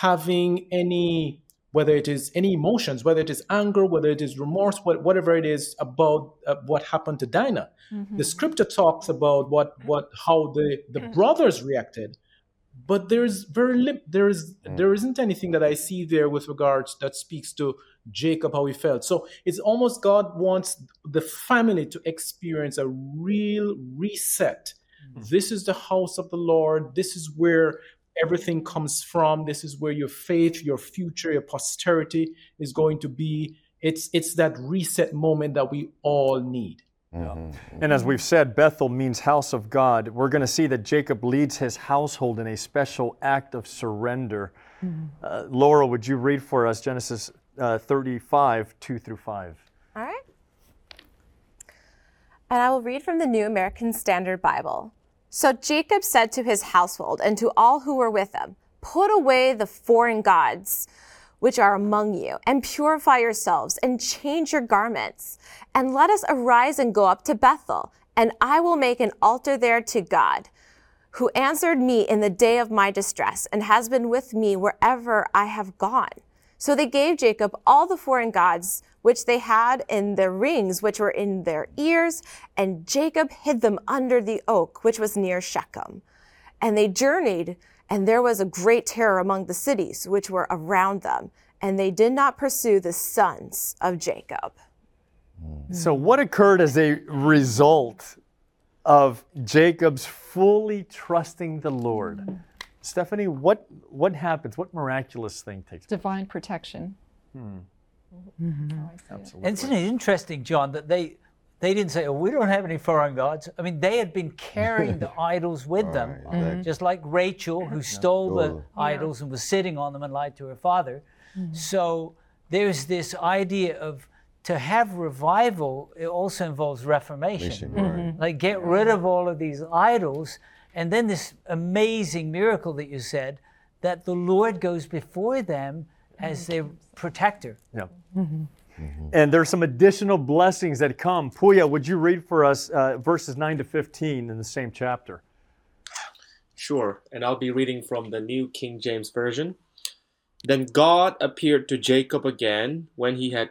having any whether it is any emotions, whether it is anger, whether it is remorse, whatever it is about uh, what happened to Dinah. Mm-hmm. The scripture talks about what what how the the brothers reacted, but there's very li- there is mm. there isn't anything that I see there with regards that speaks to Jacob how he felt. So it's almost God wants the family to experience a real reset. Mm-hmm. This is the house of the Lord. This is where everything comes from. This is where your faith, your future, your posterity is going to be. It's it's that reset moment that we all need.
Mm-hmm. And as we've said, Bethel means house of God. We're going to see that Jacob leads his household in a special act of surrender. Mm-hmm. Uh, Laura, would you read for us Genesis uh, 35, 2 through 5?
All right. And I will read from the New American Standard Bible. So Jacob said to his household and to all who were with him, Put away the foreign gods which are among you, and purify yourselves, and change your garments. And let us arise and go up to Bethel, and I will make an altar there to God, who answered me in the day of my distress, and has been with me wherever I have gone. So they gave Jacob all the foreign gods which they had in their rings, which were in their ears, and Jacob hid them under the oak, which was near Shechem. And they journeyed and there was a great terror among the cities which were around them, and they did not pursue the sons of Jacob.
So, what occurred as a result of Jacob's fully trusting the Lord? Stephanie, what, what happens? What miraculous thing takes
place? Divine protection.
Hmm. Mm-hmm. Absolutely. Isn't it interesting, John, that they they didn't say, oh, we don't have any foreign gods. I mean, they had been carrying the idols with them, right, exactly. just like Rachel, who stole the idols and was sitting on them and lied to her father. Mm-hmm. So there's this idea of to have revival, it also involves reformation. Mm-hmm. Like, get rid of all of these idols. And then this amazing miracle that you said that the Lord goes before them as their protector.
Yeah. Mm-hmm. Mm-hmm. And there's some additional blessings that come. Puya, would you read for us uh, verses 9 to 15 in the same chapter?
Sure, and I'll be reading from the New King James Version. Then God appeared to Jacob again when he had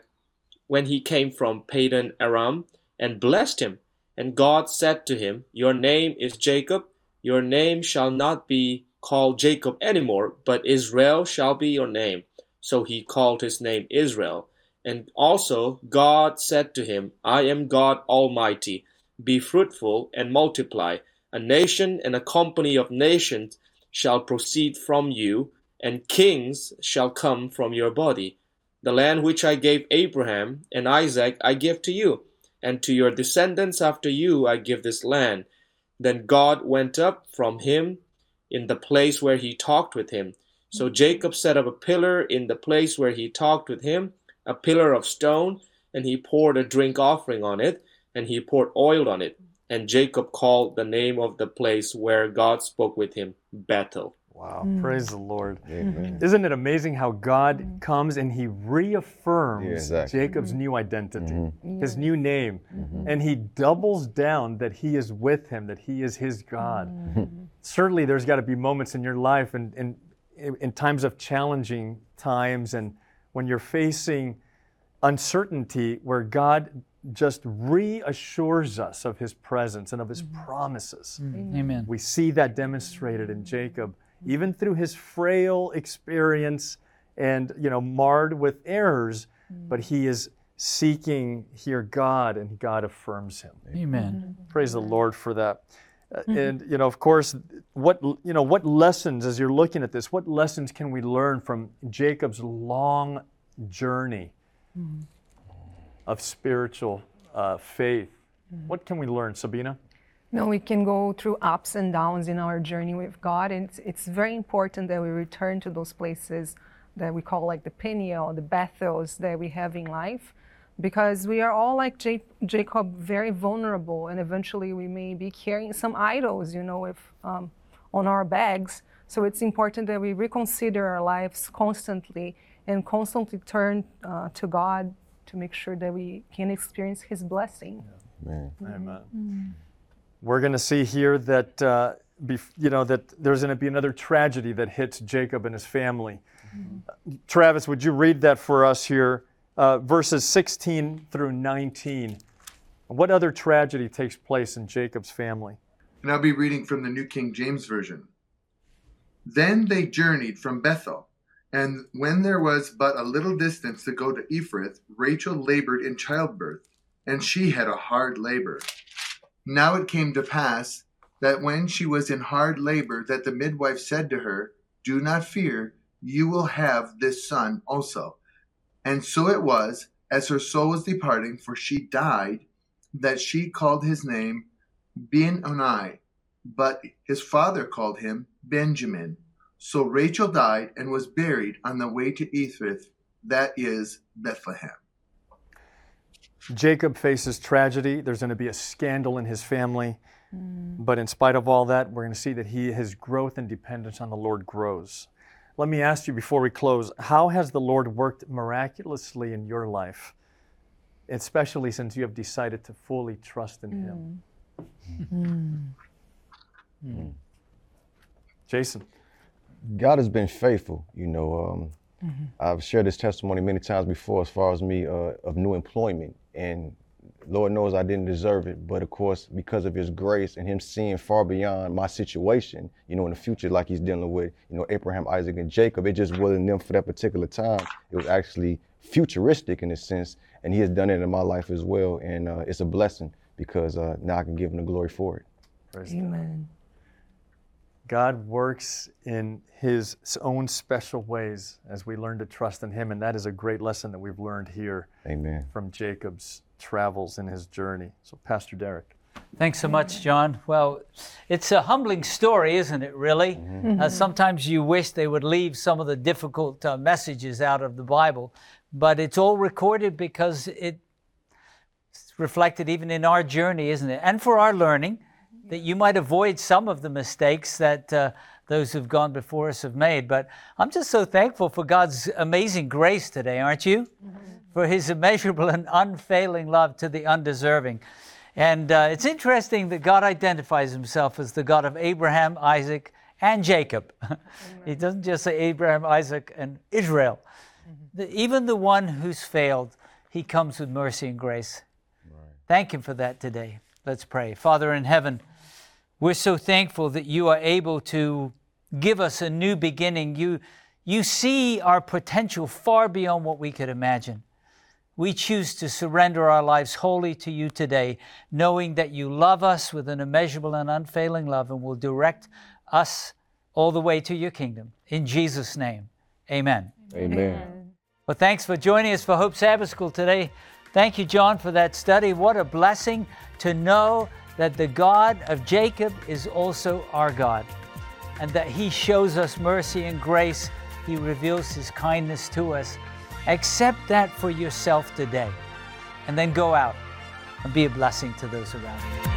when he came from Padan Aram and blessed him. And God said to him, Your name is Jacob, your name shall not be called Jacob anymore, but Israel shall be your name. So he called his name Israel. And also God said to him, I am God Almighty. Be fruitful and multiply. A nation and a company of nations shall proceed from you, and kings shall come from your body. The land which I gave Abraham and Isaac I give to you, and to your descendants after you I give this land. Then God went up from him in the place where he talked with him. So mm-hmm. Jacob set up a pillar in the place where he talked with him a pillar of stone, and he poured a drink offering on it, and he poured oil on it. And Jacob called the name of the place where God spoke with him Bethel.
Wow, mm. praise the Lord. Amen. Isn't it amazing how God mm. comes and he reaffirms yeah, exactly. Jacob's mm-hmm. new identity, mm-hmm. his new name, mm-hmm. and he doubles down that he is with him, that he is his God. Mm-hmm. Certainly, there's got to be moments in your life and, and in times of challenging times and when you're facing uncertainty where God just reassures us of his presence and of his mm-hmm. promises.
Mm-hmm. Amen.
We see that demonstrated in Jacob, even through his frail experience and you know marred with errors, mm-hmm. but he is seeking here God and God affirms him.
Amen.
Praise the Lord for that. Mm-hmm. And you know, of course, what you know, what lessons as you're looking at this, what lessons can we learn from Jacob's long journey mm-hmm. of spiritual uh, faith? Mm-hmm. What can we learn, Sabina?
No, we can go through ups and downs in our journey with God, and it's, it's very important that we return to those places that we call like the Peniel, the Bethels that we have in life, because we are all like J- Jacob, very vulnerable, and eventually we may be carrying some idols, you know, if, um, on our bags. So it's important that we reconsider our lives constantly and constantly turn uh, to God to make sure that we can experience His blessing.
Yeah. Amen. Mm-hmm. We're going to see here that uh, bef- you know, that there's going to be another tragedy that hits Jacob and his family. Travis, would you read that for us here, uh, verses 16 through 19? What other tragedy takes place in Jacob's family?
And I'll be reading from the New King James Version. Then they journeyed from Bethel, and when there was but a little distance to go to Ephrath, Rachel labored in childbirth, and she had a hard labor. Now it came to pass that when she was in hard labor, that the midwife said to her, Do not fear, you will have this son also. And so it was, as her soul was departing, for she died, that she called his name Ben-Oni, but his father called him Benjamin. So Rachel died and was buried on the way to Ephrath, that is Bethlehem.
Jacob faces tragedy. There's going to be a scandal in his family. Mm. But in spite of all that, we're going to see that he, his growth and dependence on the Lord grows. Let me ask you before we close how has the Lord worked miraculously in your life, especially since you have decided to fully trust in Him? Mm. Hmm. Hmm. Jason.
God has been faithful. You know, um, I've shared this testimony many times before, as far as me uh, of new employment, and Lord knows I didn't deserve it, but of course, because of His grace and Him seeing far beyond my situation, you know, in the future, like He's dealing with, you know, Abraham, Isaac, and Jacob, it just wasn't them for that particular time. It was actually futuristic in a sense, and He has done it in my life as well, and uh, it's a blessing because uh, now I can give Him the glory for it.
Praise God.
Amen.
God works in His own special ways as we learn to trust in Him, and that is a great lesson that we've learned here
Amen.
from Jacob's travels in his journey. So, Pastor Derek.
Thanks so much, John. Well, it's a humbling story, isn't it, really? Uh, sometimes you wish they would leave some of the difficult uh, messages out of the Bible, but it's all recorded because it's reflected even in our journey, isn't it? And for our learning, that you might avoid some of the mistakes that uh, those who've gone before us have made. But I'm just so thankful for God's amazing grace today, aren't you? For his immeasurable and unfailing love to the undeserving. And uh, it's interesting that God identifies himself as the God of Abraham, Isaac, and Jacob. he doesn't just say Abraham, Isaac, and Israel. The- even the one who's failed, he comes with mercy and grace. Thank him for that today. Let's pray. Father in heaven, we're so thankful that you are able to give us a new beginning. You, you see our potential far beyond what we could imagine. We choose to surrender our lives wholly to you today, knowing that you love us with an immeasurable and unfailing love and will direct us all the way to your kingdom. In Jesus' name, amen.
Amen.
Well, thanks for joining us for Hope Sabbath School today. Thank you, John, for that study. What a blessing to know that the God of Jacob is also our God and that He shows us mercy and grace. He reveals His kindness to us. Accept that for yourself today and then go out and be a blessing to those around you.